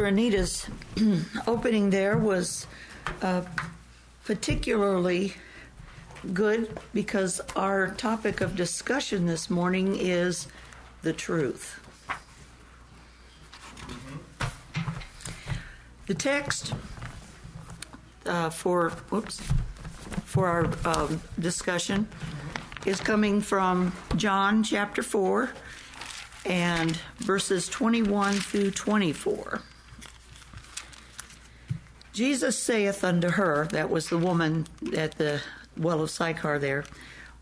Anita's opening there was uh, particularly good because our topic of discussion this morning is the truth. The text uh, for whoops for our um, discussion is coming from John chapter four and verses twenty-one through twenty-four. Jesus saith unto her, that was the woman at the well of Sychar there,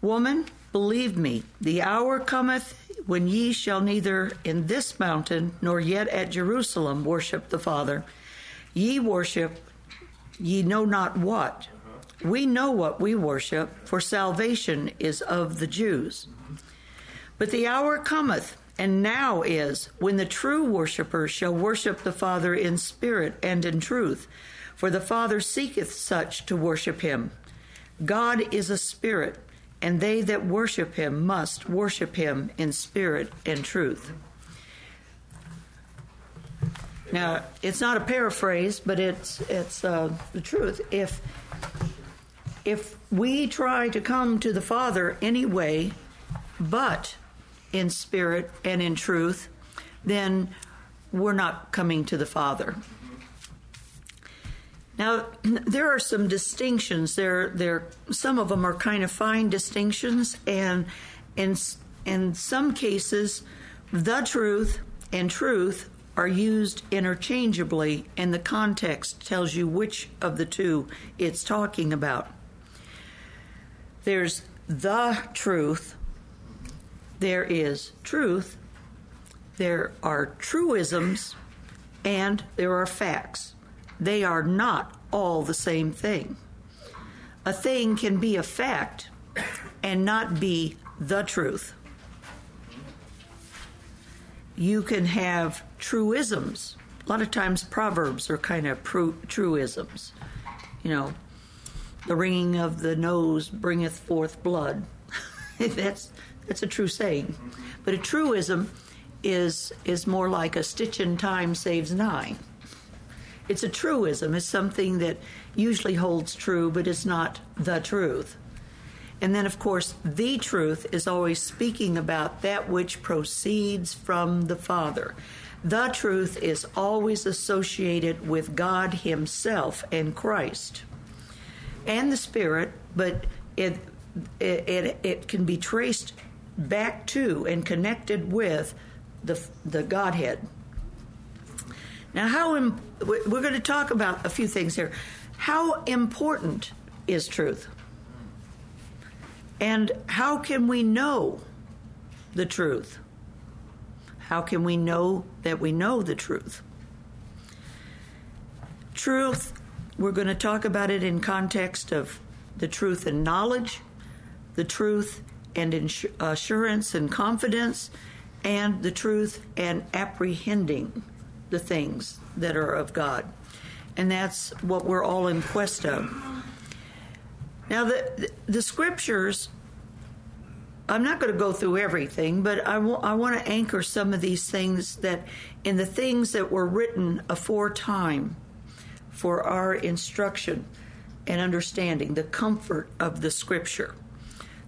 Woman, believe me, the hour cometh when ye shall neither in this mountain nor yet at Jerusalem worship the Father. Ye worship, ye know not what. We know what we worship, for salvation is of the Jews. But the hour cometh, and now is, when the true worshippers shall worship the Father in spirit and in truth for the Father seeketh such to worship him. God is a spirit, and they that worship him must worship him in spirit and truth. Now, it's not a paraphrase, but it's it's uh, the truth. If if we try to come to the Father anyway, but in spirit and in truth, then we're not coming to the Father. Now, there are some distinctions. There, there, some of them are kind of fine distinctions, and in in some cases, the truth and truth are used interchangeably, and the context tells you which of the two it's talking about. There's the truth. There is truth. There are truisms, and there are facts. They are not all the same thing. A thing can be a fact and not be the truth. You can have truisms. A lot of times, proverbs are kind of truisms. You know, the wringing of the nose bringeth forth blood. that's that's a true saying. But a truism is is more like a stitch in time saves nine. It's a truism. It's something that usually holds true, but it's not the truth. And then, of course, the truth is always speaking about that which proceeds from the Father. The truth is always associated with God Himself and Christ and the Spirit, but it, it, it, can be traced back to and connected with the, the Godhead. Now, how Im- we're going to talk about a few things here. How important is truth? And how can we know the truth? How can we know that we know the truth? Truth, we're going to talk about it in context of the truth and knowledge, the truth and assurance and confidence, and the truth and apprehending the things that are of God. And that's what we're all in quest of. Now, the, the scriptures, I'm not going to go through everything, but I, w- I want to anchor some of these things that in the things that were written aforetime for our instruction and understanding, the comfort of the scripture.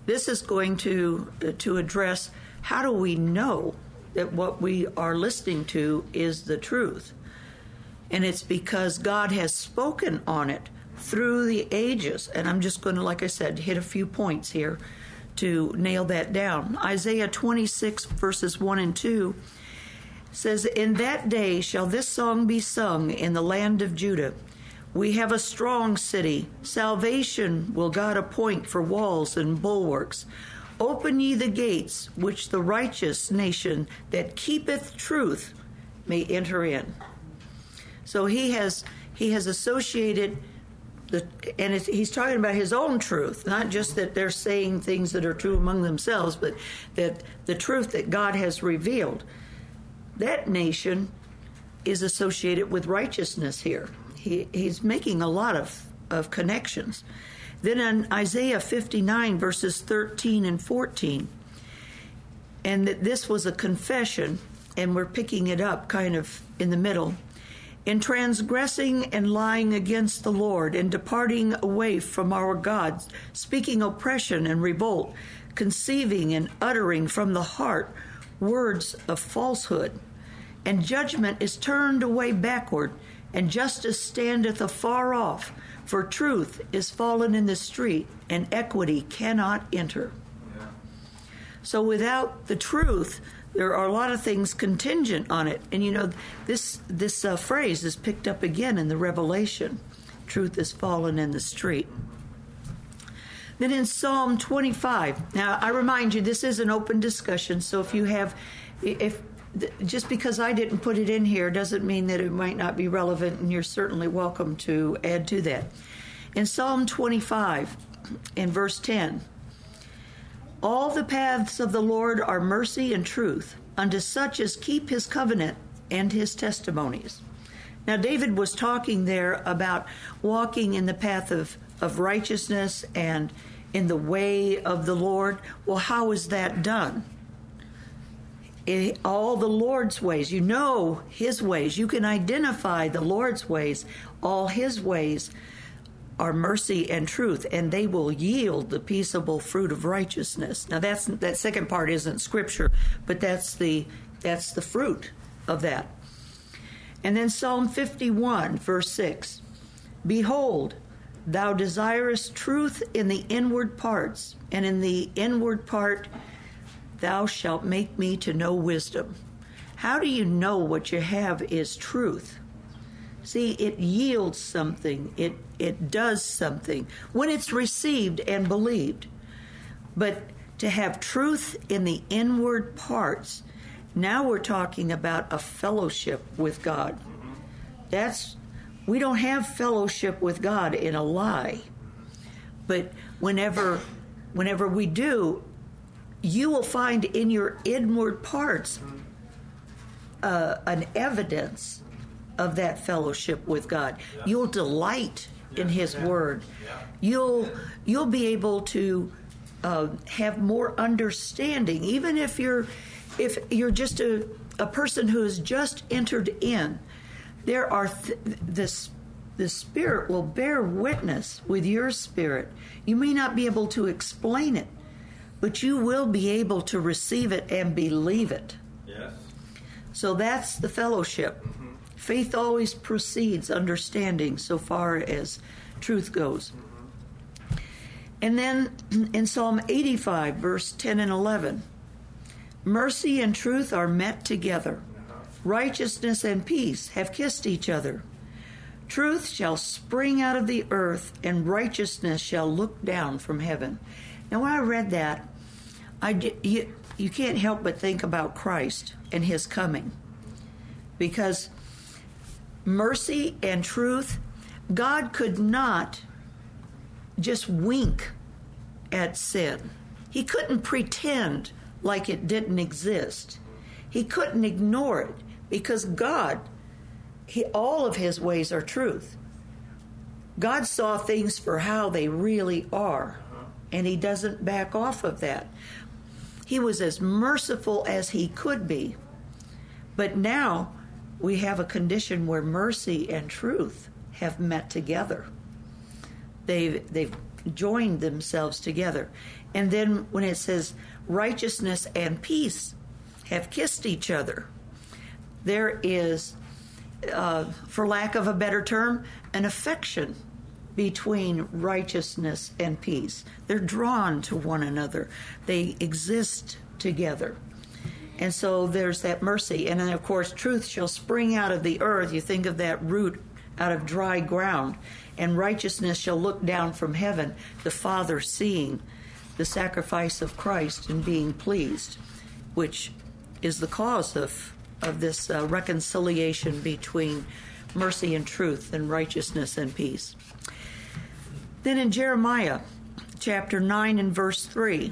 This is going to, to address how do we know that what we are listening to is the truth. And it's because God has spoken on it through the ages. And I'm just going to, like I said, hit a few points here to nail that down. Isaiah 26, verses 1 and 2 says, In that day shall this song be sung in the land of Judah. We have a strong city. Salvation will God appoint for walls and bulwarks. Open ye the gates, which the righteous nation that keepeth truth may enter in. So he has he has associated the and he's talking about his own truth, not just that they're saying things that are true among themselves, but that the truth that God has revealed. That nation is associated with righteousness here. He, he's making a lot of, of connections. Then in Isaiah 59, verses 13 and 14, and that this was a confession, and we're picking it up kind of in the middle. in transgressing and lying against the Lord, and departing away from our God, speaking oppression and revolt, conceiving and uttering from the heart words of falsehood. And judgment is turned away backward, and justice standeth afar off, for truth is fallen in the street, and equity cannot enter. So without the truth, there are a lot of things contingent on it. And you know, this this uh, phrase is picked up again in the Revelation. Truth is fallen in the street. Then in Psalm 25, now I remind you, this is an open discussion. So if you have, if just because I didn't put it in here doesn't mean that it might not be relevant, and you're certainly welcome to add to that. In Psalm 25, in verse 10, all the paths of the Lord are mercy and truth unto such as keep his covenant and his testimonies. Now, David was talking there about walking in the path of, of righteousness and in the way of the Lord. Well, how is that done? Eh, all the Lord's ways. You know His ways. You can identify the Lord's ways, all His ways are mercy and truth, and they will yield the peaceable fruit of righteousness. Now that's that second part isn't scripture, but that's the that's the fruit of that. And then Psalm 51, verse 6. Behold, thou desirest truth in the inward parts, and in the inward part thou shalt make me to know wisdom. How do you know what you have is truth? See, it yields something. It it does something when it's received and believed. But to have truth in the inward parts, now we're talking about a fellowship with God. That's we don't have fellowship with God in a lie. But whenever whenever we do, you will find in your inward parts uh, an evidence of that fellowship with God. You'll delight in His Word. You'll you'll be able to uh, have more understanding, even if you're if you're just a a person who has just entered in. There are th- this the Spirit will bear witness with your spirit. You may not be able to explain it, but you will be able to receive it and believe it. Yes. So that's the fellowship. Mm-hmm. Faith always precedes understanding so far as truth goes. And then in Psalm 85, verse 10 and 11, mercy and truth are met together. Righteousness and peace have kissed each other. Truth shall spring out of the earth, and righteousness shall look down from heaven. Now, when I read that, I, you, you can't help but think about Christ and his coming. Because mercy and truth, God could not just wink at sin. He couldn't pretend like it didn't exist. He couldn't ignore it because God, he, all of his ways are truth. God saw things for how they really are, and he doesn't back off of that. He was as merciful as he could be. But now we have a condition where mercy and truth have met together. They've, they've joined themselves together. And then when it says righteousness and peace have kissed each other, there is, uh, for lack of a better term, an affection between righteousness and peace. They're drawn to one another, they exist together. And so there's that mercy. And then, of course, truth shall spring out of the earth. You think of that root out of dry ground. And righteousness shall look down from heaven, the Father seeing the sacrifice of Christ and being pleased, which is the cause of, of this uh, reconciliation between mercy and truth and righteousness and peace. Then in Jeremiah chapter 9 and verse 3,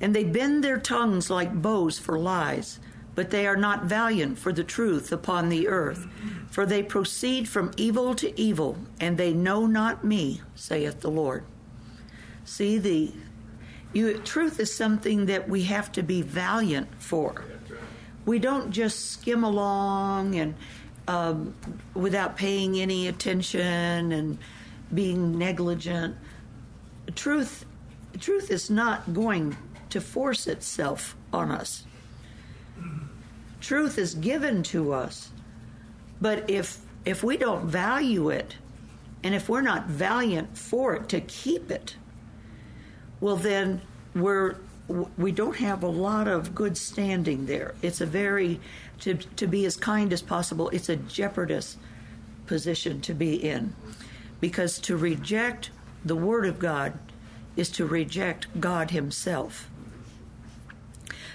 and they bend their tongues like bows for lies, but they are not valiant for the truth upon the earth. For they proceed from evil to evil, and they know not me, saith the Lord. See, the you, truth is something that we have to be valiant for. We don't just skim along and um, without paying any attention and being negligent. Truth, truth is not going to force itself on us. Truth is given to us, but if if we don't value it, and if we're not valiant for it to keep it, well then we're we don't have a lot of good standing there. It's a very to to be as kind as possible. It's a jeopardous position to be in, because to reject the Word of God is to reject God Himself.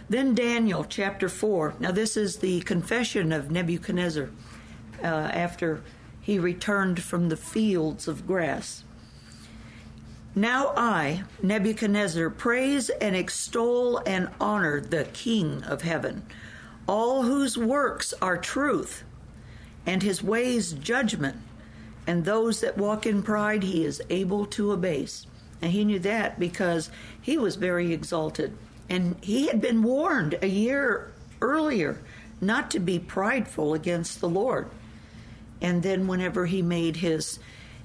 Then Daniel chapter 4. Now, this is the confession of Nebuchadnezzar uh, after he returned from the fields of grass. Now I, Nebuchadnezzar, praise and extol and honor the King of heaven, all whose works are truth, and his ways judgment, and those that walk in pride he is able to abase. And he knew that because he was very exalted. And he had been warned a year earlier not to be prideful against the Lord. And then whenever he made his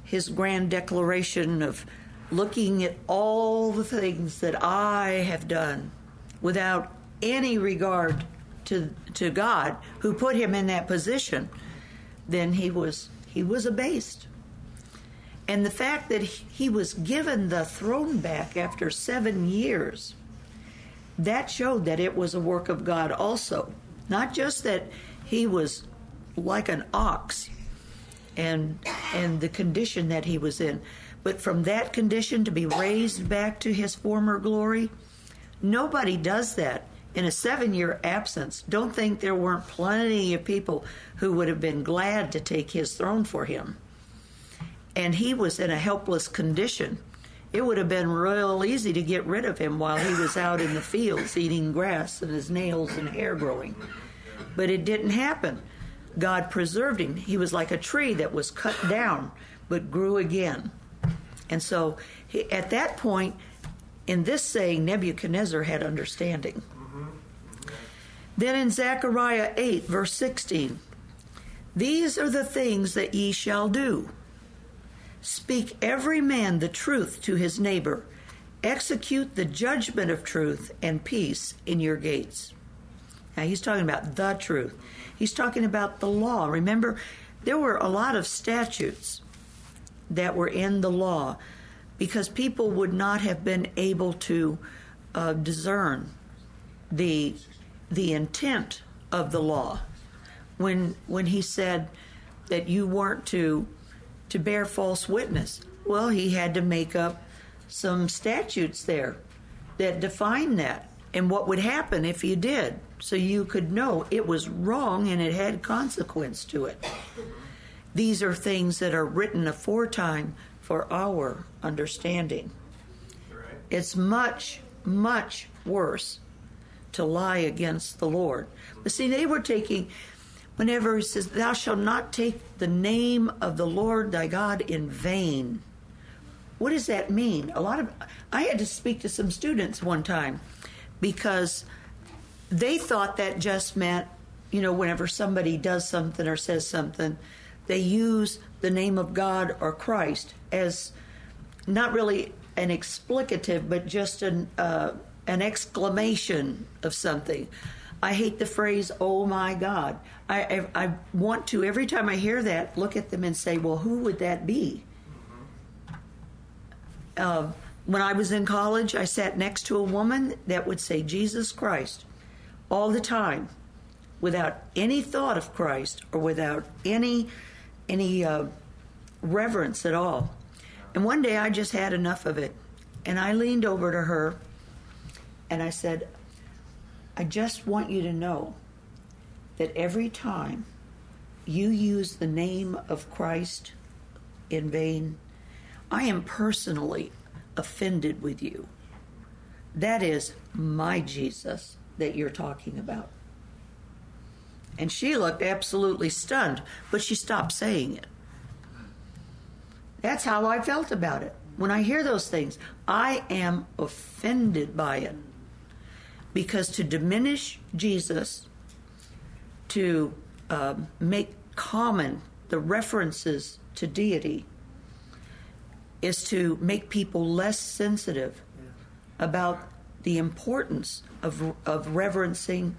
his grand declaration of looking at all the things that I have done without any regard to to God who put him in that position, then he was he was abased. And the fact that he was given the throne back after 7 years that showed that it was a work of God also. Not just that he was like an ox and and the condition that he was in, but from that condition to be raised back to his former glory, nobody does that in a seven year absence. Don't think there weren't plenty of people who would have been glad to take his throne for him. And he was in a helpless condition it would have been real easy to get rid of him while he was out in the fields eating grass and his nails and hair growing. But it didn't happen. God preserved him. He was like a tree that was cut down but grew again. And so he, at that point, in this saying, Nebuchadnezzar had understanding. Mm-hmm. Then in Zechariah 8, verse 16, these are the things that ye shall do Speak every man the truth to his neighbor. Execute the judgment of truth and peace in your gates. Now, he's talking about the truth. He's talking about the law. Remember, there were a lot of statutes that were in the law because people would not have been able to uh, discern the the intent of the law when when he said that you weren't to to bear false witness. Well, he had to make up some statutes there that define that and what would happen if you did so you could know it was wrong and it had consequence to it. These are things that are written aforetime for our understanding. It's much, much worse to lie against the Lord. But see, they were taking whenever he says, Thou shalt not take the name of the Lord thy God in vain. What does that mean? A lot of I had to speak to some students one time because they thought that just meant, you know, whenever somebody does something or says something, they use the name of God or Christ as not really an explicative, but just an uh, an exclamation of something. I hate the phrase, oh my God. I, I, I, want to, every time I hear that, look at them and say, well, who would that be? Uh, when I was in college, I sat next to a woman that would say, Jesus Christ, all the time, without any thought of Christ or without any, any uh, reverence at all. And one day I just had enough of it. And I leaned over to her and I said, I just want you to know that every time you use the name of Christ in vain, I am personally offended with you. That is my Jesus that you're talking about. And she looked absolutely stunned, but she stopped saying it. That's how I felt about it. When I hear those things, I am offended by it. Because to diminish Jesus, to uh, make common, the references to deity, is to make people less sensitive about the importance of, of reverencing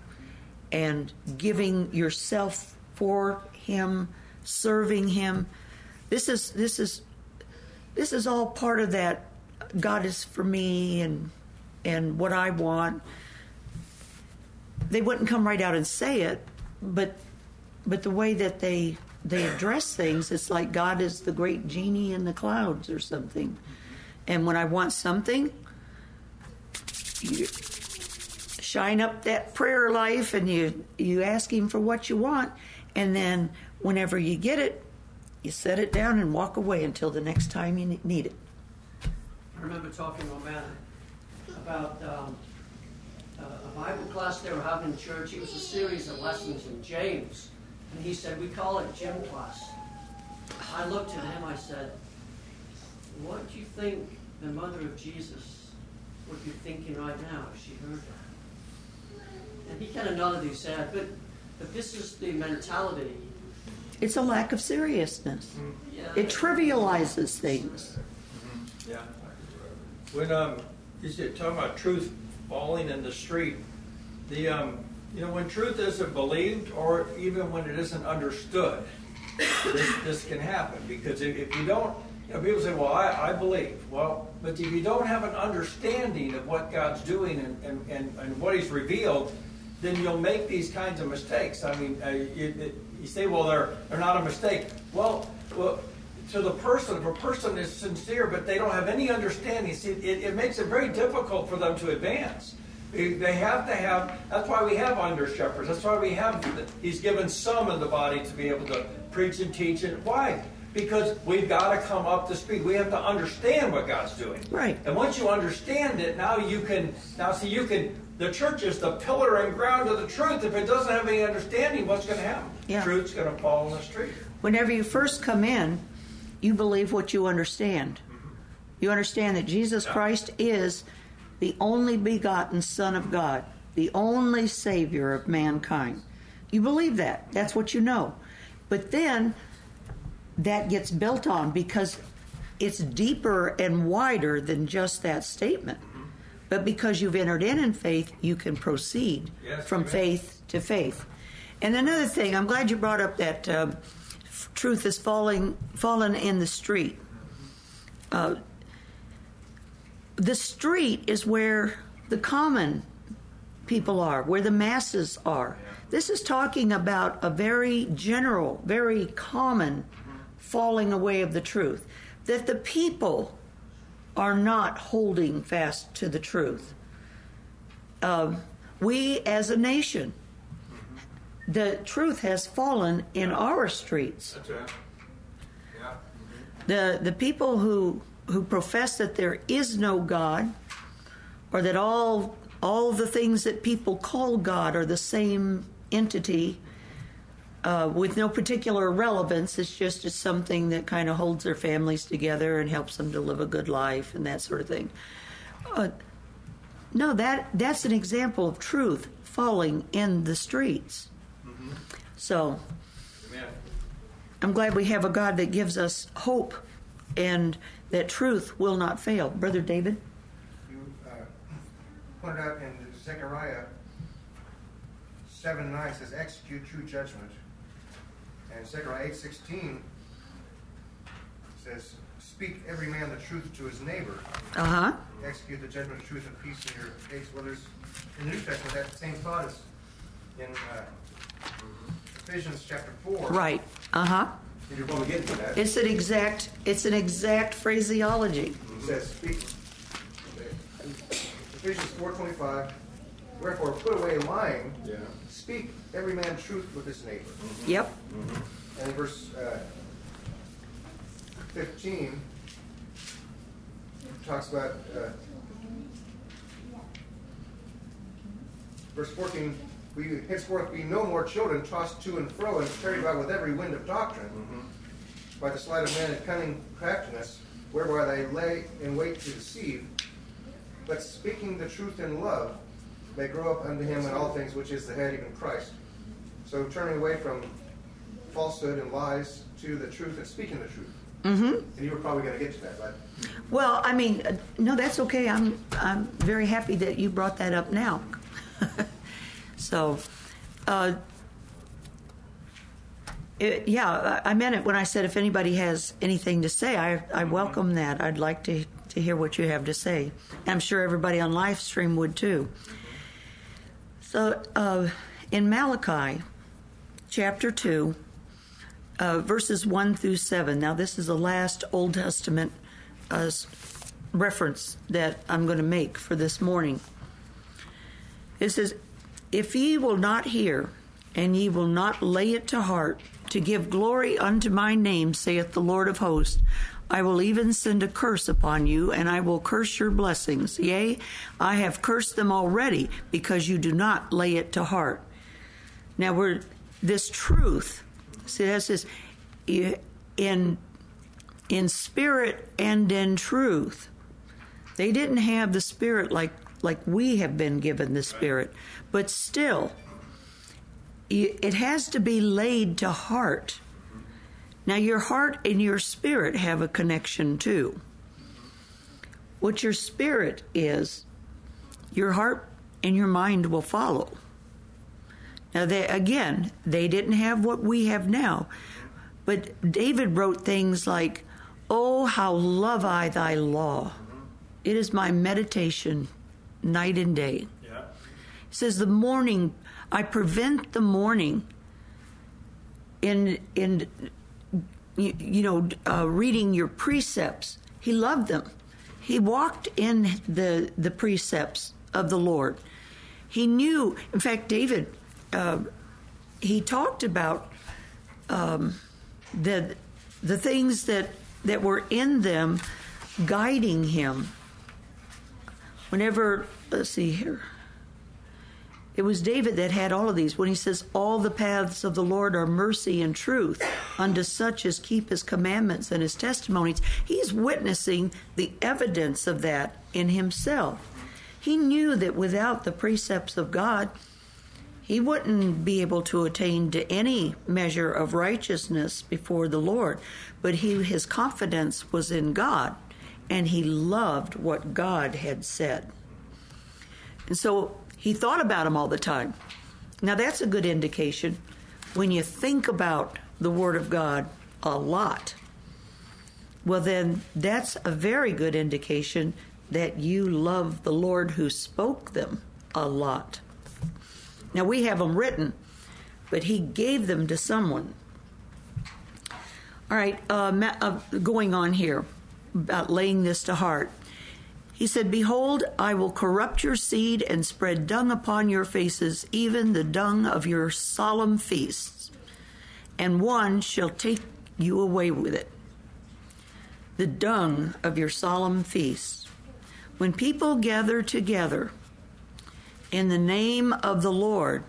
and giving yourself for him, serving him. This is this is this is all part of that God is for me and and what I want. They wouldn't come right out and say it, but but the way that they they address things, it's like God is the great genie in the clouds or something. And when I want something, you shine up that prayer life and you you ask him for what you want and then whenever you get it you set it down and walk away until the next time you need it i remember talking to a man about um, a bible class they were having in church it was a series of lessons in james and he said we call it gym class i looked at him i said what do you think the mother of jesus would be thinking right now if she heard that and he kind of nodded his head, but, but this is the mentality. It's a lack of seriousness. Mm-hmm. Yeah. It trivializes things. Mm-hmm. Yeah. When um, you said talking about truth falling in the street, the um, you know when truth isn't believed or even when it isn't understood, this, this can happen because if, if you don't you know, people say, well, I, I, believe. Well, but if you don't have an understanding of what God's doing and, and, and, and what He's revealed, then you'll make these kinds of mistakes. I mean, uh, you, you, say, well, they're, they're not a mistake. Well, well, to the person, if a person is sincere but they don't have any understanding, see, it, it makes it very difficult for them to advance. They have to have, that's why we have under shepherds. That's why we have, he's given some in the body to be able to preach and teach. And why? Because we've got to come up to speed. We have to understand what God's doing. Right. And once you understand it, now you can, now see, you can the church is the pillar and ground of the truth. If it doesn't have any understanding, what's going to happen? Yeah. Truth's going to fall on the street. Whenever you first come in, you believe what you understand. You understand that Jesus. Christ is the only begotten Son of God, the only Savior of mankind. You believe that. That's what you know. But then that gets built on because it's deeper and wider than just that statement. But because you've entered in in faith, you can proceed yes, from amen. faith to faith. And another thing, I'm glad you brought up that uh, truth is falling fallen in the street. Uh, the street is where the common people are, where the masses are. This is talking about a very general, very common falling away of the truth. That the people are not holding fast to the truth. Uh, we as a nation, the truth has fallen in yeah. our streets. That's right. Yeah. Mm-hmm. The the people who who profess that there is no God, or that all all the things that people call God are the same entity, uh, with no particular relevance. It's just it's something that kind of holds their families together and helps them to live a good life and that sort of thing. Uh, no, that that's an example of truth falling in the streets. So. I'm glad we have a God that gives us hope and that truth will not fail. Brother David? You uh, pointed out in Zechariah 7 9 says, Execute true judgment and Zechariah 8.16 says, Speak every man the truth to his neighbor. Uh-huh. Execute the judgment of truth and peace in your case. Well, there's, in the New Testament, that same thought is in uh, Ephesians chapter 4. Right. Uh-huh. You're going to get to that. It's an exact, it's an exact phraseology. It says, speak. Ephesians 4.25, Wherefore put away lying. Yeah speak every man truth with his neighbor. Mm-hmm. Yep. Mm-hmm. And verse uh, 15, talks about uh, verse 14 we henceforth be no more children tossed to and fro and carried about with every wind of doctrine mm-hmm. by the sleight of men and cunning craftiness whereby they lay in wait to deceive but speaking the truth in love may grow up unto him in all things, which is the head, even Christ. So turning away from falsehood and lies to the truth and speaking the truth. Mm-hmm. And you were probably going to get to that, but Well, I mean, uh, no, that's okay. I'm I'm very happy that you brought that up now. so, uh, it, yeah, I meant it when I said if anybody has anything to say, I I welcome that. I'd like to to hear what you have to say. I'm sure everybody on live stream would too. So, uh, in Malachi, chapter two. Uh, verses 1 through 7. Now, this is the last Old Testament uh, reference that I'm going to make for this morning. It says, If ye will not hear, and ye will not lay it to heart, to give glory unto my name, saith the Lord of hosts, I will even send a curse upon you, and I will curse your blessings. Yea, I have cursed them already, because you do not lay it to heart. Now, we're this truth. See, that says, in in spirit and in truth. They didn't have the spirit like like we have been given the spirit, but still, it has to be laid to heart. Now, your heart and your spirit have a connection too. What your spirit is, your heart and your mind will follow. Now, they, again, they didn't have what we have now. But David wrote things like, Oh, how love I thy law. It is my meditation night and day. Yeah. He says, The morning, I prevent the morning in, in you, you know, uh, reading your precepts. He loved them. He walked in the, the precepts of the Lord. He knew, in fact, David, uh, he talked about um, the, the things that, that were in them guiding him. Whenever, let's see here. It was David that had all of these when he says, All the paths of the Lord are mercy and truth unto such as keep his commandments and his testimonies. He's witnessing the evidence of that in himself. He knew that without the precepts of God, he wouldn't be able to attain to any measure of righteousness before the Lord, but he, his confidence was in God, and he loved what God had said. And so he thought about him all the time. Now, that's a good indication when you think about the Word of God a lot. Well, then that's a very good indication that you love the Lord who spoke them a lot. Now, we have them written, but He gave them to someone. All right, uh, uh, going on here about laying this to heart. He said, Behold, I will corrupt your seed and spread dung upon your faces, even the dung of your solemn feasts, and one shall take you away with it. The dung of your solemn feasts. When people gather together in the name of the Lord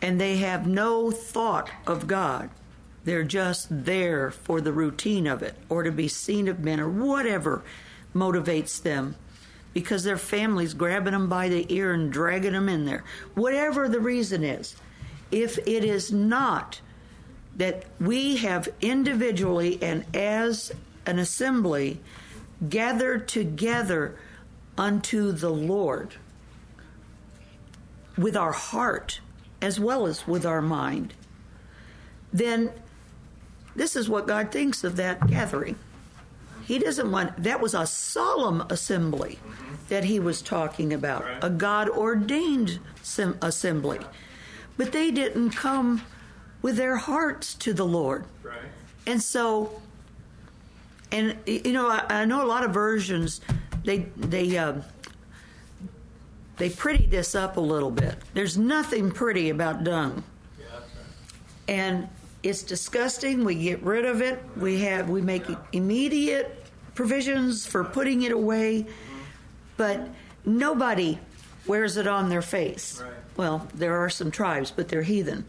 and they have no thought of God, they're just there for the routine of it or to be seen of men or whatever motivates them because their family's grabbing them by the ear and dragging them in there. Whatever the reason is, if it is not that we have individually and as an assembly gathered together unto the Lord with our heart as well as with our mind, then this is what God thinks of that gathering. He doesn't want that was a solemn assembly that he was talking about, a God ordained assembly. But they didn't come with their hearts to the Lord. And so, and you know, I, I know a lot of versions they they uh, they pretty this up a little bit. There's nothing pretty about dung, Yeah, that's right. and it's disgusting. We get rid of it. We have we make immediate provisions for putting it away, but nobody wears it on their face. Right. Well, there are some tribes, but they're heathen.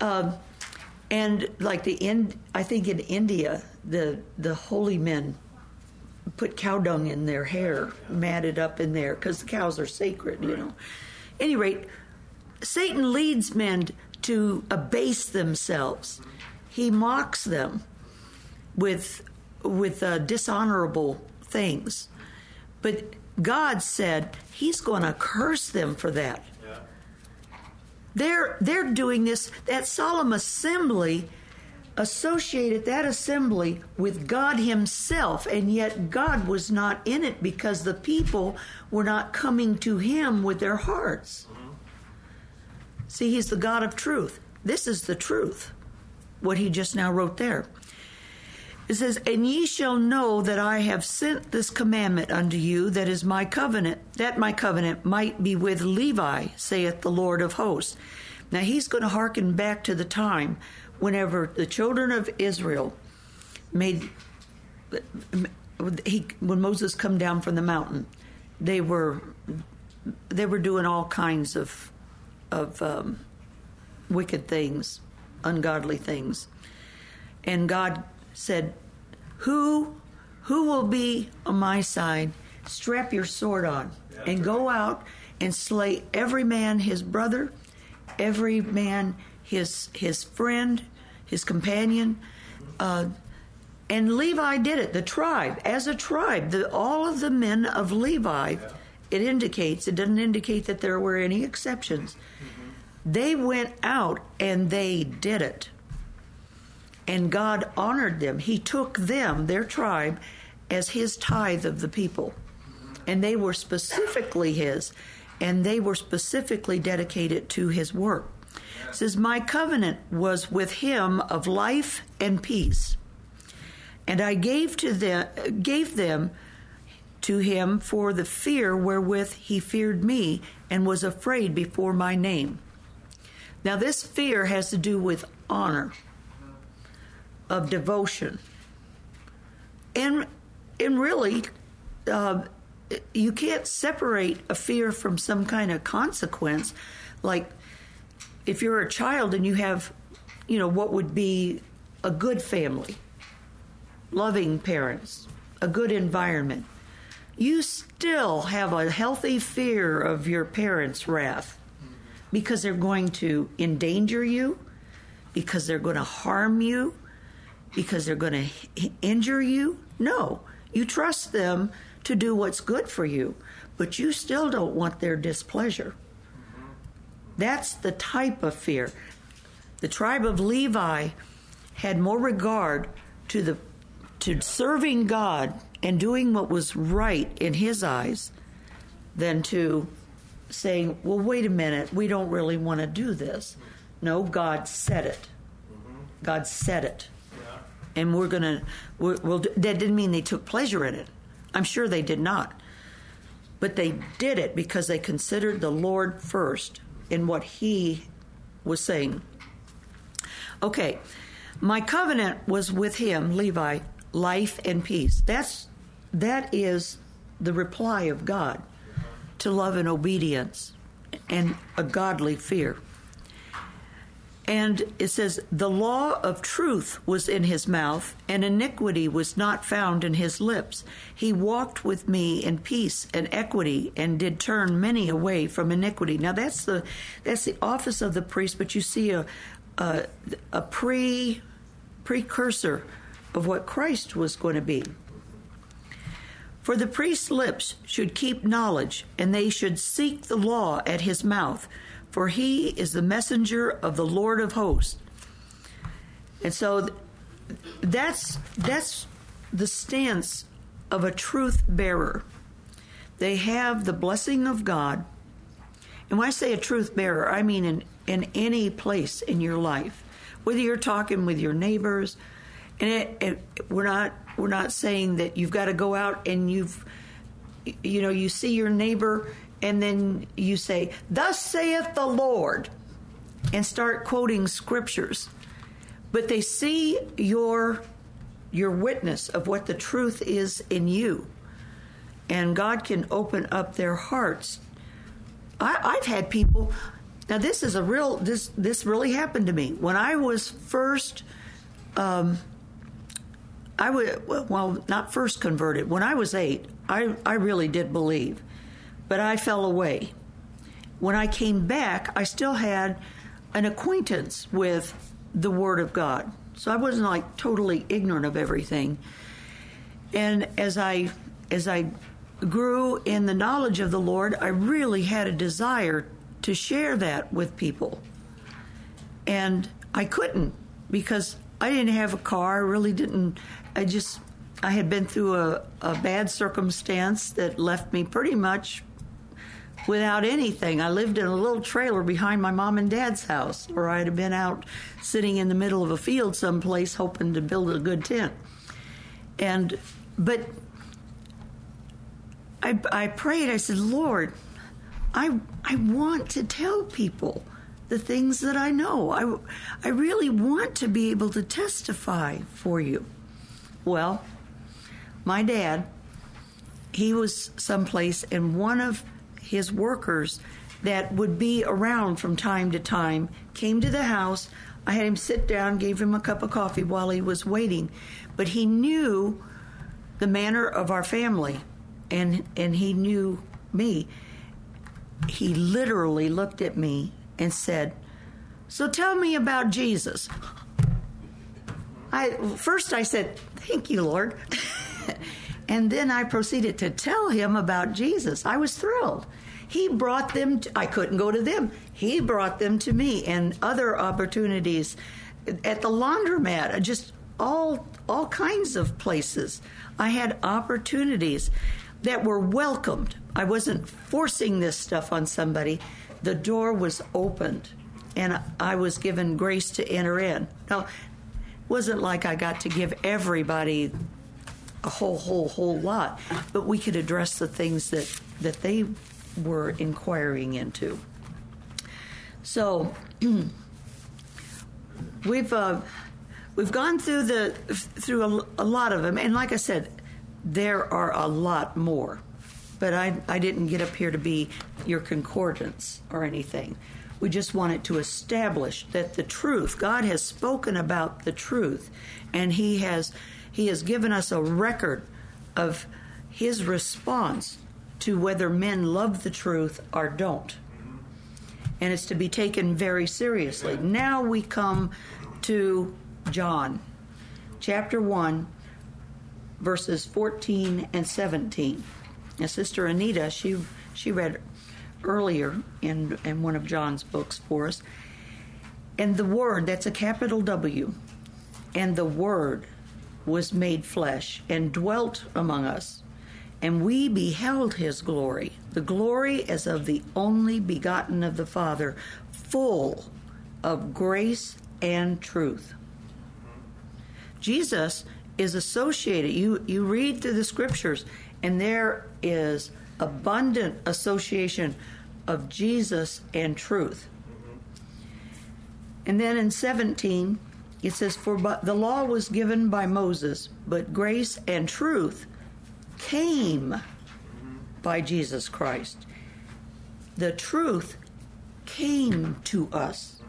Um, and like the in, I think in India, the the holy men put cow dung in their hair, matted up in there, because the cows are sacred, you know. Any rate, Satan leads men to abase themselves. He mocks them with with uh, dishonorable things. But God said He's going to curse them for that. Yeah. They're they're doing this. That solemn assembly associated that assembly with God Himself, and yet God was not in it because the people were not coming to Him with their hearts. See, He's the God of truth. This is the truth, what He just now wrote there. It says, And ye shall know that I have sent this commandment unto you, that is my covenant, that my covenant might be with Levi, saith the Lord of hosts. Now he's going to hearken back to the time whenever the children of Israel made he when Moses come down from the mountain, they were they were doing all kinds of of um, wicked things, ungodly things, and God said, "Who who will be on my side? Strap your sword on and go out and slay every man his brother, every man his his friend, his companion." Uh, and Levi did it. The tribe, as a tribe, the, all of the men of Levi, it indicates. It doesn't indicate that there were any exceptions. They went out and they did it. And God honored them. He took them, their tribe, as his tithe of the people. And they were specifically his, and they were specifically dedicated to his work. It says, My covenant was with him of life and peace. And I gave to them gave them to him for the fear wherewith he feared me and was afraid before my name. Now this fear has to do with honor, of devotion, and and really, uh, you can't separate a fear from some kind of consequence. Like if you're a child and you have, you know, what would be a good family, loving parents, a good environment, you still have a healthy fear of your parents' wrath because they're going to endanger you, because they're going to harm you, because they're going to injure you. No, you trust them to do what's good for you, but you still don't want their displeasure. That's the type of fear. The tribe of Levi had more regard to the to serving God and doing what was right in his eyes than to saying, "Well, wait a minute, we don't really want to do this." No, God said it. Mm-hmm. God said it, and we're gonna. We're, we'll, that didn't mean they took pleasure in it. I'm sure they did not, but they did it because they considered the Lord first in what He was saying. Okay, my covenant was with him, Levi, life and peace. That's that is the reply of God to love and obedience and a godly fear. And it says, The law of truth was in his mouth, and iniquity was not found in his lips. He walked with me in peace and equity, and did turn many away from iniquity. Now that's the that's the office of the priest, but you see a a, a pre precursor of what Christ was going to be. For the priest's lips should keep knowledge, and they should seek the law at his mouth, for he is the messenger of the Lord of hosts. And so that's that's the stance of a truth bearer. They have the blessing of God. And when I say a truth bearer, I mean in, in any place in your life. Whether you're talking with your neighbors, and it, it, we're not we're not saying that you've got to go out and you've you know you see your neighbor and then you say thus saith the lord and start quoting scriptures. But they see your your witness of what the truth is in you. And god can open up their hearts. I, i've had people now this is a real this this really happened to me. When i was first um, I well not first converted when I was eight. I I really did believe, but I fell away. When I came back, I still had an acquaintance with the Word of God. So I wasn't like totally ignorant of everything. And as I as I grew in the knowledge of the Lord, I really had a desire to share that with people. And I couldn't because I didn't have a car. I really didn't. I just, I had been through a, a bad circumstance that left me pretty much without anything. I lived in a little trailer behind my mom and dad's house, or I'd have been out sitting in the middle of a field someplace hoping to build a good tent. And, but I, I prayed, I said, Lord, I, I want to tell people the things that I know. I, I really want to be able to testify for you. Well, my dad, he was someplace, and one of his workers that would be around from time to time came to the house. I had him sit down, gave him a cup of coffee while he was waiting, but he knew the manner of our family and and he knew me. He literally looked at me and said, "So tell me about Jesus." I first I said, "Thank you, Lord." and then I proceeded to tell him about Jesus. I was thrilled. He brought them to, I couldn't go to them. He brought them to me and other opportunities at the laundromat, uh, just all all kinds of places. I had opportunities that were welcomed. I wasn't forcing this stuff on somebody. The door was opened and I was given grace to enter in. Now, it wasn't like I got to give everybody a whole, whole, whole lot, but we could address the things that, that they were inquiring into. So, we've uh, we've gone through the through a, a lot of them, and like I said, there are a lot more. But I, I didn't get up here to be your concordance or anything. We just wanted to establish that the truth, God has spoken about the truth, and He has He has given us a record of His response to whether men love the truth or don't. And it's to be taken very seriously. Now we come to John, chapter 1, verses 14 and 17. Now, Sister Anita, she she read earlier in in one of John's books for us. And the Word, that's a capital W, and the Word was made flesh and dwelt among us. And we beheld his glory, the glory as of the only begotten of the Father, full of grace and truth. Jesus is associated. You you read through the scriptures, and there is abundant association of Jesus and truth. And then in 17, it says, For but the law was given by Moses, but grace and truth came by Jesus Christ. The truth came to us.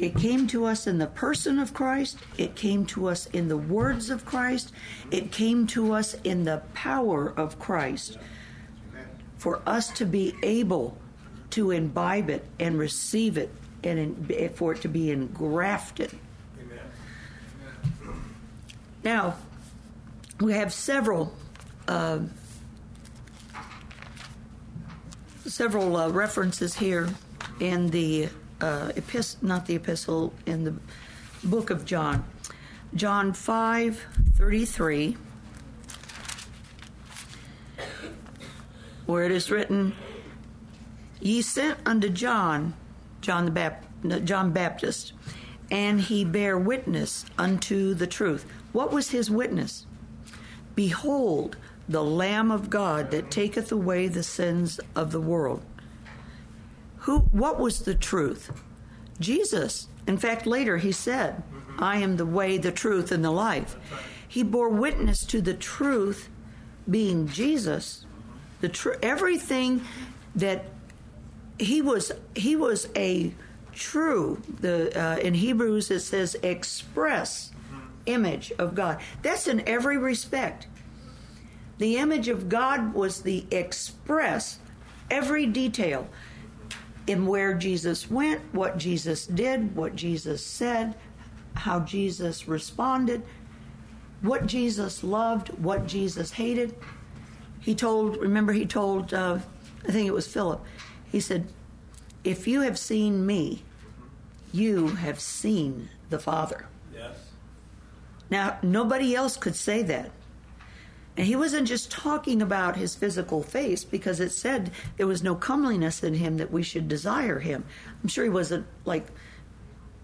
It came to us in the person of Christ. It came to us in the words of Christ. It came to us in the power of Christ for us to be able to imbibe it and receive it and for it to be engrafted. Now, we have several uh, several uh, references here in the uh, epistle, not the epistle, in the book of John. John 5 33, where it is written, Ye sent unto John, John the Bap- John Baptist, and he bare witness unto the truth. What was his witness? Behold, the Lamb of God that taketh away the sins of the world. Who what was the truth? Jesus. In fact, later he said, I am the way, the truth, and the life. He bore witness to the truth being Jesus. The tr- everything that he was he was a true the uh, in Hebrews it says express image of God. That's in every respect. The image of God was the express every detail in where Jesus went, what Jesus did, what Jesus said, how Jesus responded, what Jesus loved, what Jesus hated. He told, remember, he told, uh, I think it was Philip, he said, If you have seen me, you have seen the Father. Yes. Now, nobody else could say that. And he wasn't just talking about his physical face because it said there was no comeliness in him that we should desire him. I'm sure he wasn't like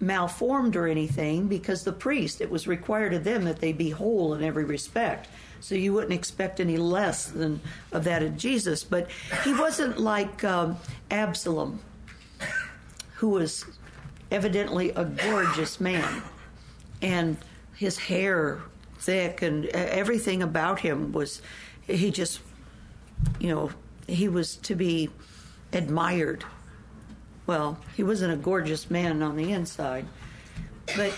malformed or anything because the priest, it was required of them that they be whole in every respect. So you wouldn't expect any less than of that of Jesus. But he wasn't like um, Absalom, who was evidently a gorgeous man. And his hair thick and everything about him was, he just, you know, he was to be admired. Well, he wasn't a gorgeous man on the inside, but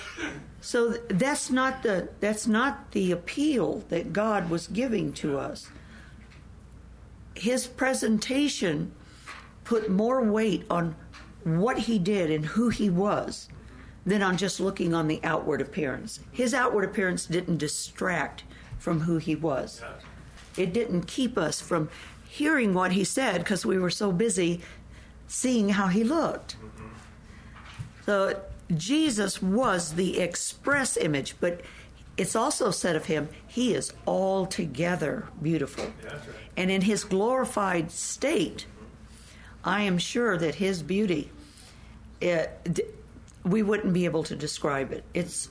so that's not the that's not the appeal that God was giving to us. His presentation put more weight on what he did and who he was than on just looking on the outward appearance. His outward appearance didn't distract from who he was. It didn't keep us from hearing what he said because we were so busy seeing how he looked. Mm-hmm. So Jesus was the express image, but it's also said of him, he is altogether beautiful. And in his glorified state, I am sure that his beauty, it, we wouldn't be able to describe it. It's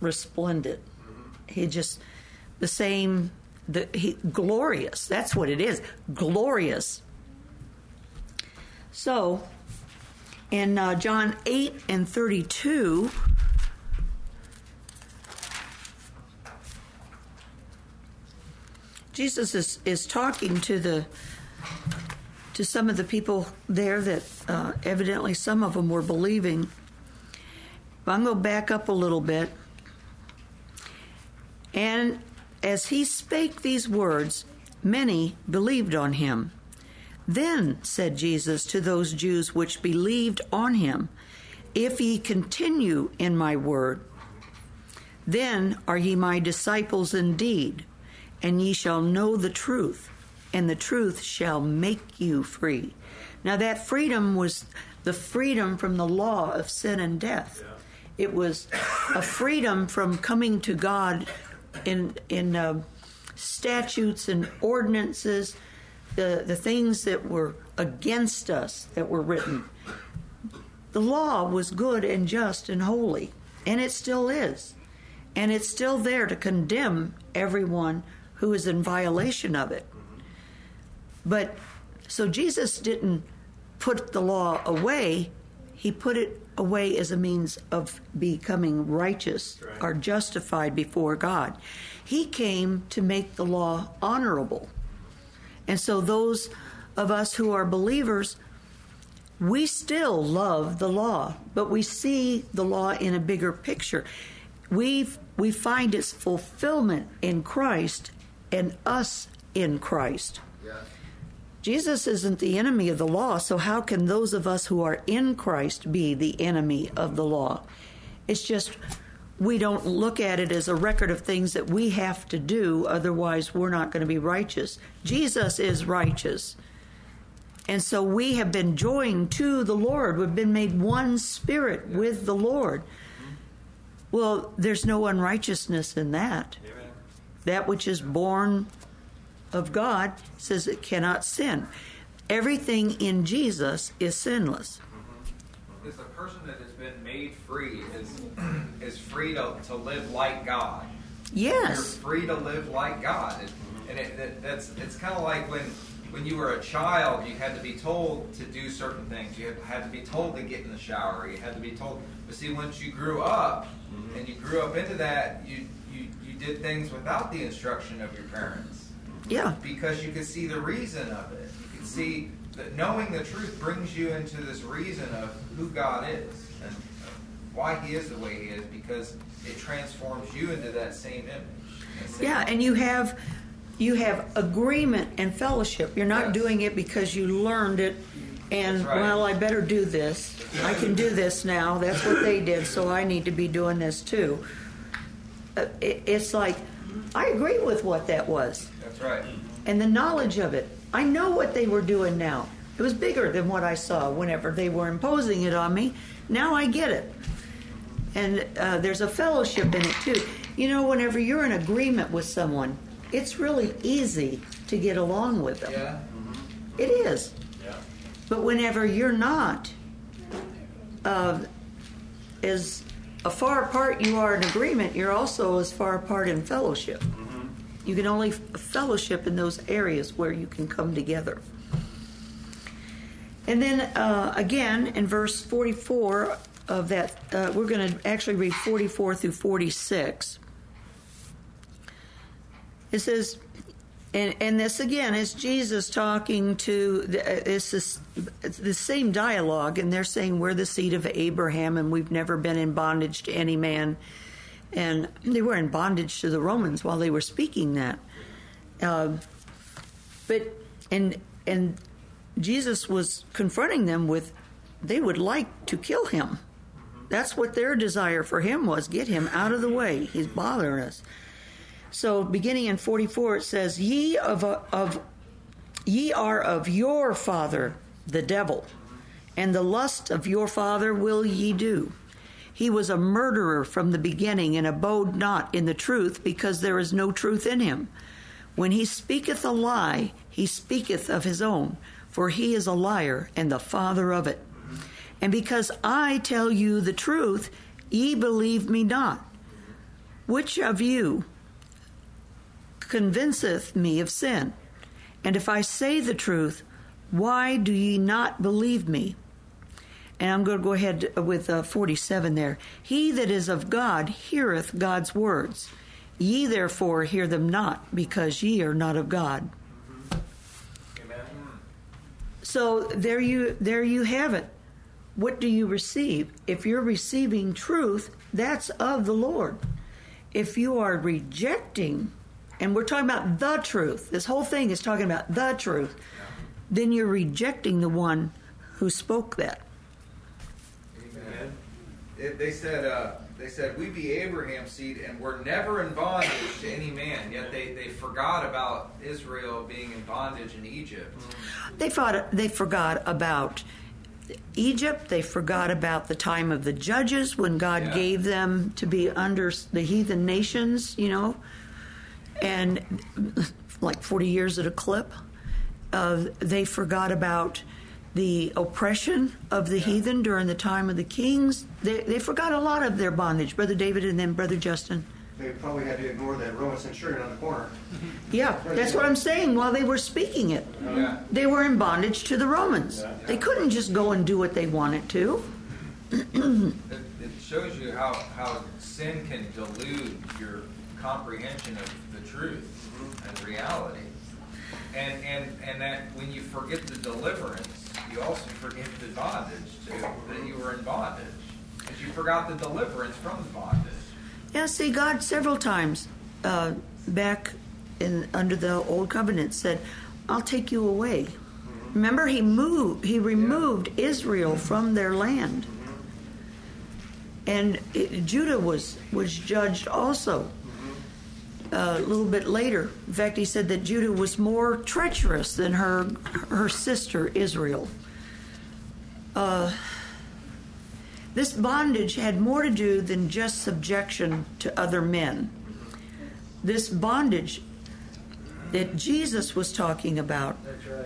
resplendent. He just the same. The he glorious. That's what it is. Glorious. So, in uh, John eight and thirty two. Jesus is, is talking to the to some of the people there that uh, evidently some of them were believing. I'm going to back up a little bit. And as he spake these words, many believed on him. Then said Jesus to those Jews which believed on him, If ye continue in my word, then are ye my disciples indeed, and ye shall know the truth, and the truth shall make you free. Now, that freedom was the freedom from the law of sin and death. It was a freedom from coming to God in in uh, statutes and ordinances, the the things that were against us that were written. The law was good and just and holy, and it still is, and it's still there to condemn everyone who is in violation of it. But so Jesus didn't put the law away; he put it away as a means of becoming righteous Right. or justified before God. He came to make the law honorable. And so, those of us who are believers, we still love the law, but we see the law in a bigger picture. We we find its fulfillment in Christ and us in Christ. Jesus isn't the enemy of the law, so how can those of us who are in Christ be the enemy of the law? It's just we don't look at it as a record of things that we have to do, otherwise, we're not going to be righteous. Jesus is righteous. And so we have been joined to the Lord. We've been made one spirit with the Lord. Well, there's no unrighteousness in that. Amen. That which is born of God says it cannot sin. Everything in Jesus is sinless. Mm-hmm. It's a person that has been made free is is free to, to live like God. You're Yes. free to live like God, and, and it, that, that's it's kind of like when when you were a child, you had to be told to do certain things. You had, had to be told to get in the shower. You had to be told. But see, once you grew up mm-hmm. and you grew up into that, you you you did things without the instruction of your parents Yeah. because you can see the reason of it. You could see that knowing the truth brings you into this reason of who God is and why He is the way He is because it transforms you into that same image. that same- Yeah, and you have you have agreement and fellowship. You're not Yes. doing it because you learned it And right. well, I better do this. I can do this now. That's what they did, so I need to be doing this too. Uh, it's like I agree with what that was That's right. and the knowledge of it. I know what they were doing now. It was bigger than what I saw whenever they were imposing it on me. Now I get it. And uh, there's a fellowship in it too. You know, whenever you're in agreement with someone, it's really easy to get along with them. Yeah. It is. Yeah. But whenever you're not, uh, as a far apart you are in agreement, you're also as far apart in fellowship. You can only fellowship in those areas where you can come together. And then uh, again, in verse 44 of that, uh, we're going to actually read 44 through 46. It says, and, and this again is Jesus talking to the, it's this, the same dialogue, and they're saying we're the seed of Abraham, and we've never been in bondage to any man, and they were in bondage to the Romans while they were speaking that. Uh, but and and Jesus was confronting them with they would like to kill him. That's what their desire for him was: get him out of the way. He's bothering us. So, beginning in 44, it says, "Ye of of ye are of your father, the devil, and the lust of your father will ye do. He was a murderer from the beginning, and abode not in the truth, because there is no truth in him. When he speaketh a lie, he speaketh of his own, for he is a liar and the father of it. And because I tell you the truth, ye believe me not. Which of you convinceth me of sin? And if I say the truth, why do ye not believe me? And I'm going to go ahead with uh, 47 there. He that is of God heareth God's words. Ye therefore hear them not, because ye are not of God. Amen. So there you there you have it. What do you receive? If you're receiving truth, that's of the Lord. If you are rejecting, and we're talking about the truth, this whole thing is talking about the truth, then you're rejecting the one who spoke that. Amen. It, they said, uh, they said, we be Abraham's seed, and we're never in bondage to any man. Yet they, they forgot about Israel being in bondage in Egypt. They thought they forgot about Egypt. They forgot about the time of the judges when God Yeah. gave them to be under the heathen nations, you know, and like 40 years at a clip. Uh, they forgot about the oppression of the heathen during the time of the kings. They, they forgot a lot of their bondage, Brother David and then Brother Justin. They probably had to ignore that Roman centurion on the corner. Yeah, that's what I'm saying while they were speaking it. Yeah. They were in bondage to the Romans. They couldn't just go and do what they wanted to. It, it shows you how, how sin can delude your comprehension of the truth and reality. And, and, and that when you forget the deliverance, you also forget the bondage too, that you were in bondage. Because you forgot the deliverance from the bondage. Yeah, see, God several times uh, back in under the old covenant said, "I'll take you away." Remember, He moved, He removed Israel from their land, and it, Judah was was judged also. A little bit later, in fact, he said that Judah was more treacherous than her her sister Israel. Uh, this bondage had more to do than just subjection to other men. This bondage that Jesus was talking about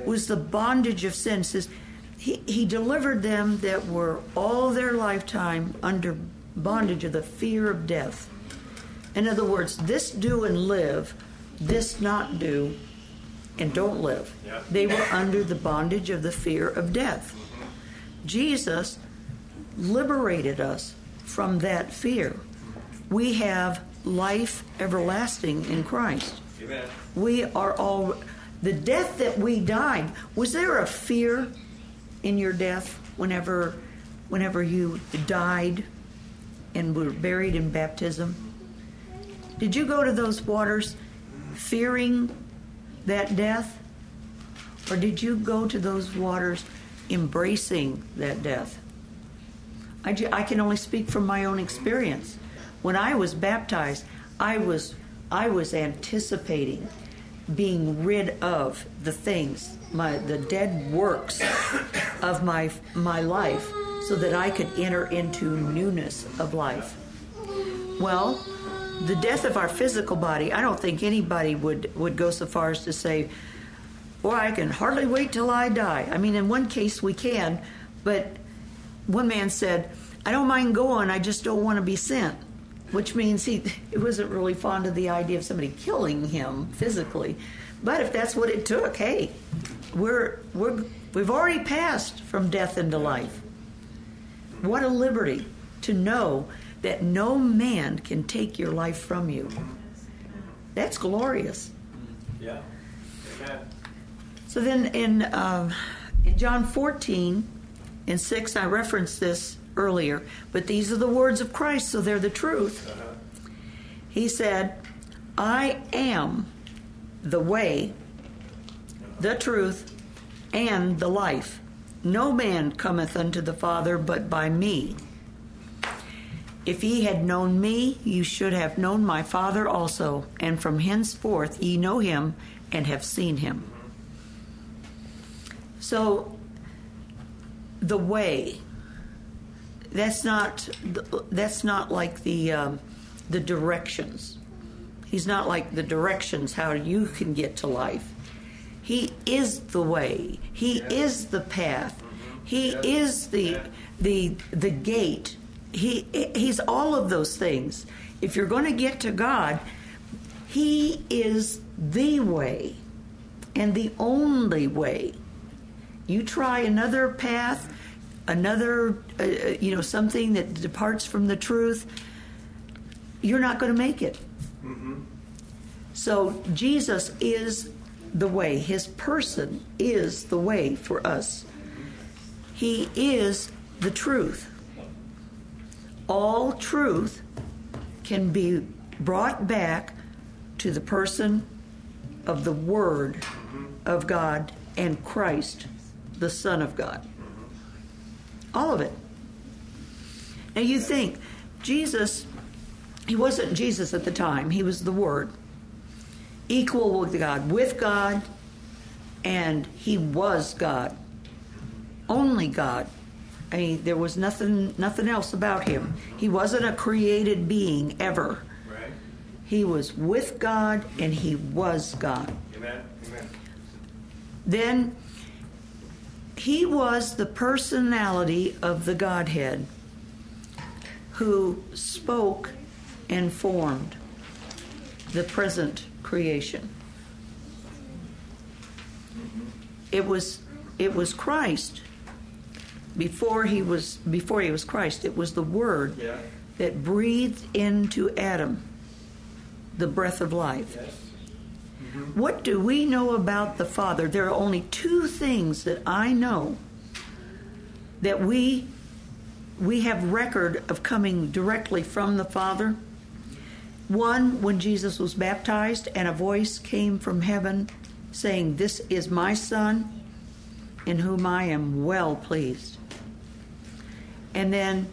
was the bondage of sin. Says he, he delivered them that were all their lifetime under bondage of the fear of death. In other words, this do and live, this not do and don't live. They were under the bondage of the fear of death. Mm-hmm. Jesus liberated us from that fear. We have life everlasting in Christ. Amen. We are all the death that we died. Was there a fear in your death whenever whenever you died and were buried in baptism? Did you go to those waters fearing that death? Or did you go to those waters embracing that death. I, ju- I can only speak from my own experience. When I was baptized, I was I was anticipating being rid of the things, my the dead works of my my life, so that I could enter into newness of life. Well, the death of our physical body, I don't think anybody would, would go so far as to say, Boy, I can hardly wait till I die. I mean, in one case we can, but one man said, I don't mind going, I just don't want to be sent. Which means he, he wasn't really fond of the idea of somebody killing him physically. But if that's what it took, hey, we're, we're, we've already passed from death into life. What a liberty to know that no man can take your life from you. That's glorious. Yeah. Amen. So then in, uh, in John 14 and 6, I referenced this earlier, but these are the words of Christ, so they're the truth. He said, I am the way, the truth, and the life. No man cometh unto the Father but by me. If ye had known me, you should have known my Father also, and from henceforth ye know him and have seen him. So, the way. That's not. That's not like the um, the directions. He's not like the directions how you can get to life. He is the way. He is the path. He is the the the gate. He he's all of those things. If you're going to get to God, he is the way and the only way. You try another path, another uh, you know something that departs from the truth, you're not going to make it. So Jesus is the way. His person is the way for us. He is the truth. All truth can be brought back to the person of the Word of God and Christ, the Son of God. All of it. Now you think, Jesus, he wasn't Jesus at the time, he was the Word. Equal with God, with God, and he was God. Only God. I mean, there was nothing nothing else about him. He wasn't a created being ever. Right. He was with God and he was God. Amen. Amen. Then he was the personality of the Godhead who spoke and formed the present creation. It was it was Christ before he was before he was Christ. It was the Word Yeah. that breathed into Adam the breath of life. Yes. Mm-hmm. What do we know about the Father? There are only two things that I know that we we have record of coming directly from the Father. One, when Jesus was baptized, and a voice came from heaven saying, This is my Son, in whom I am well pleased. And then,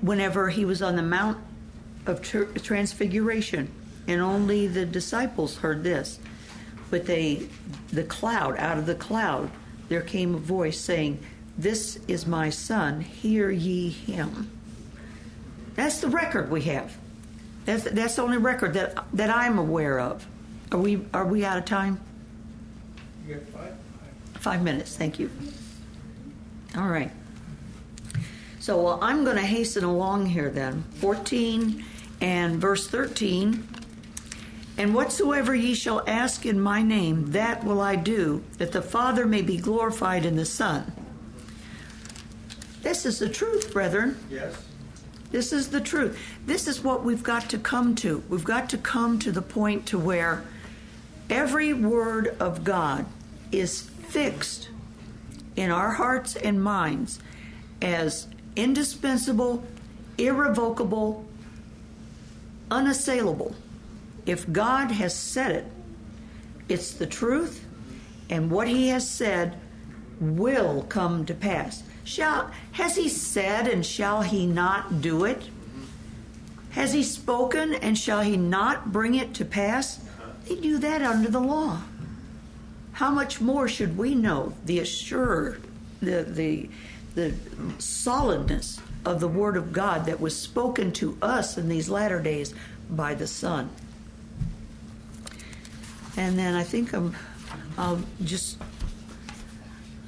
whenever he was on the Mount of Tr- Transfiguration, and only the disciples heard this, but they, the cloud, out of the cloud, there came a voice saying, This is my Son, hear ye him. That's the record we have. That's, that's the only record that, that I'm aware of. Are we, are we out of time? You got five? Five minutes, thank you. All right. So well, I'm going to hasten along here then. 14 and verse 13. And whatsoever ye shall ask in my name, that will I do, that the Father may be glorified in the Son. This is the truth, brethren. Yes. This is the truth. This is what we've got to come to. We've got to come to the point to where every word of God is fixed in our hearts and minds as indispensable, irrevocable, unassailable. If God has said it, it's the truth, and what He has said will come to pass. Shall has he said and shall he not do it? Has he spoken and shall he not bring it to pass? They do that under the law. How much more should we know the assure the the the solidness of the word of God that was spoken to us in these latter days by the Son? And then I think I'm, I'll just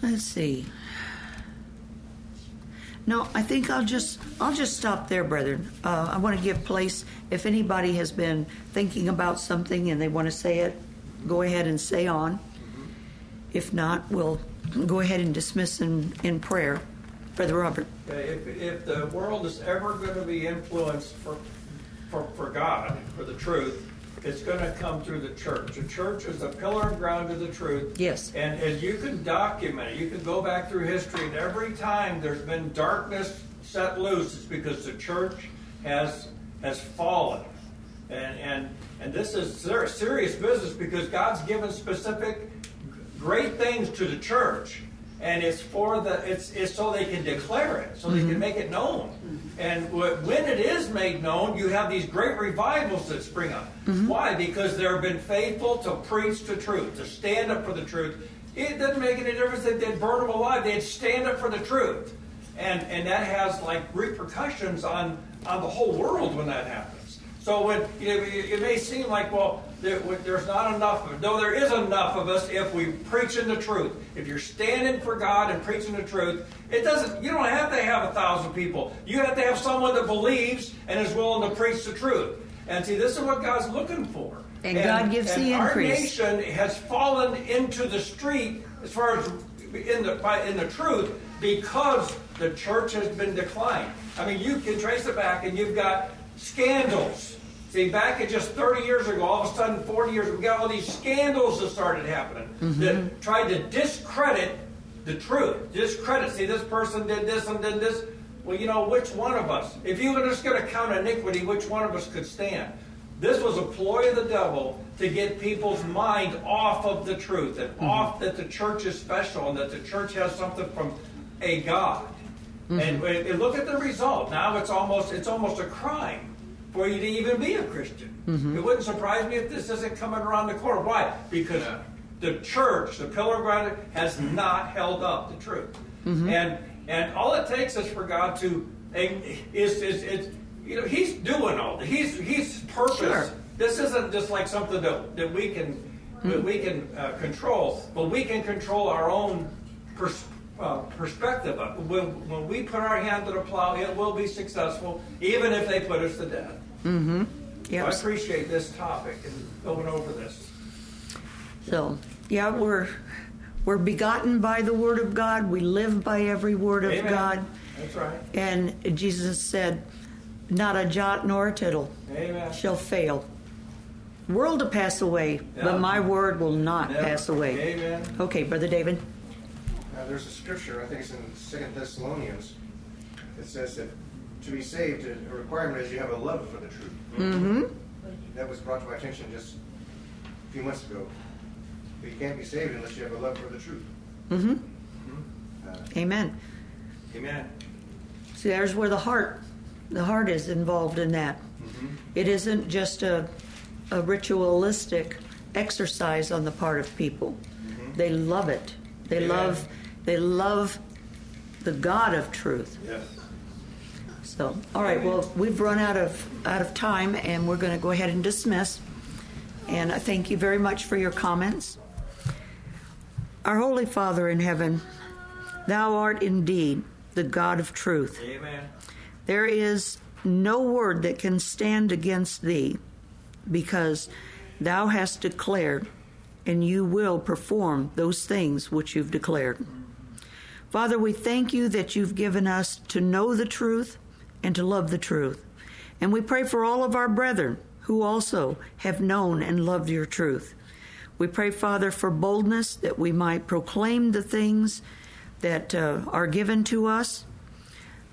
let's see. No, I think I'll just I'll just stop there, brethren. Uh, I want to give place if anybody has been thinking about something and they want to say it, go ahead and say on. If not, we'll go ahead and dismiss in, in prayer. Brother Robert. If, if the world is ever going to be influenced for, for, for God, for the truth, it's going to come through the church. The church is the pillar and ground of the truth. Yes. And as you can document it, you can go back through history, and every time there's been darkness set loose, it's because the church has has fallen. And and and this is serious business because God's given specific great things to the church and it's for the it's, it's so they can declare it so they mm-hmm. can make it known. And when it is made known you have these great revivals that spring up. Mm-hmm. why? Because they've been faithful to preach the truth to stand up for the truth. It doesn't make any difference that they'd burn them alive they'd stand up for the truth. And and that has like repercussions on on the whole world when that happens. So when you know, it may seem like well there, there's not enough of, no, there is enough of us if we preach in the truth. If you're standing for God and preaching the truth, it doesn't, you don't have to have a thousand people. You have to have someone that believes and is willing to preach the truth. And see, this is what God's looking for. And, and God gives and the our increase. Our nation has fallen into the street as far as in the by, in the truth because the church has been declined. I mean, you can trace it back, and you've got scandals See, back at just 30 years ago, all of a sudden, 40 years, we got all these scandals that started happening mm-hmm. that tried to discredit the truth. Discredit. See, this person did this and did this. Well, you know, which one of us? If you were just going to count iniquity, which one of us could stand? This was a ploy of the devil to get people's mind off of the truth and mm-hmm. off that the church is special and that the church has something from a God. Mm-hmm. And, and look at the result. Now it's almost it's almost a crime for you to even be a Christian. Mm-hmm. It wouldn't surprise me if this isn't coming around the corner. Why? Because yeah. the church, the pillar of ground, has not held up the truth. Mm-hmm. And and all it takes is for God to is is, is you know He's doing all he's he's purpose. Sure. This isn't just like something that, that we can mm-hmm. that we can uh, control, but we can control our own pers- uh, perspective. When, when we put our hand to the plow, it will be successful, even if they put us to death. Mm-hmm. Yep. I appreciate this topic and going over this. So, yeah, we're we're begotten by the word of God. We live by every word of Amen. God. That's right. And Jesus said, "Not a jot nor a tittle Amen. shall fail." World to pass away, but my word will not pass away. Amen. Okay, brother David. Uh, there's a scripture, I think it's in Second Thessalonians, that says that to be saved, a requirement is you have a love for the truth. Mm-hmm. That was brought to my attention just a few months ago. But you can't be saved unless you have a love for the truth. Mm-hmm. mm-hmm. Uh, Amen. Amen. See, there's where the heart, the heart is involved in that. Mm-hmm. It isn't just a, a ritualistic exercise on the part of people. Mm-hmm. They love it. They Amen. love, they love the God of truth. Yes. So, all right. Well, we've run out of out of time, and we're going to go ahead and dismiss. And I thank you very much for your comments. Our Holy Father in heaven, Thou art indeed the God of truth. Amen. There is no word that can stand against Thee, because Thou hast declared, and You will perform those things which You've declared. Father, we thank you that you've given us to know the truth and to love the truth. And we pray for all of our brethren who also have known and loved your truth. We pray, Father, for boldness that we might proclaim the things that uh, are given to us,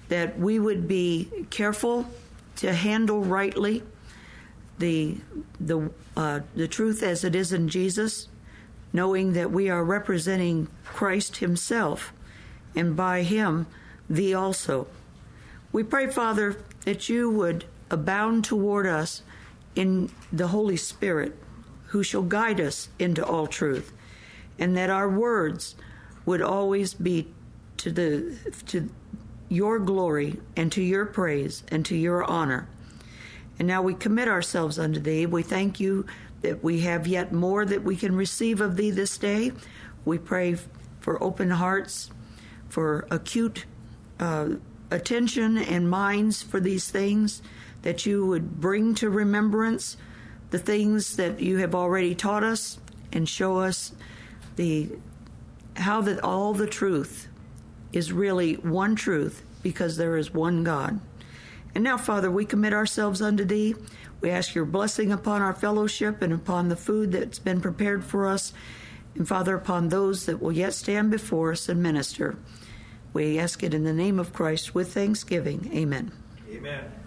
that we would be careful to handle rightly the the uh, the truth as it is in Jesus, knowing that we are representing Christ Himself, and by Him, Thee also. We pray, Father, that you would abound toward us in the Holy Spirit, who shall guide us into all truth, and that our words would always be to the to your glory and to your praise and to your honor. And now we commit ourselves unto thee. We thank you that we have yet more that we can receive of thee this day. We pray for open hearts, for acute uh, attention and minds for these things, that you would bring to remembrance the things that you have already taught us and show us the how that all the truth is really one truth because there is one God. And now, Father, we commit ourselves unto Thee. We ask your blessing upon our fellowship and upon the food that's been prepared for us, and Father, upon those that will yet stand before us and minister. We ask it in the name of Christ with thanksgiving. Amen. Amen.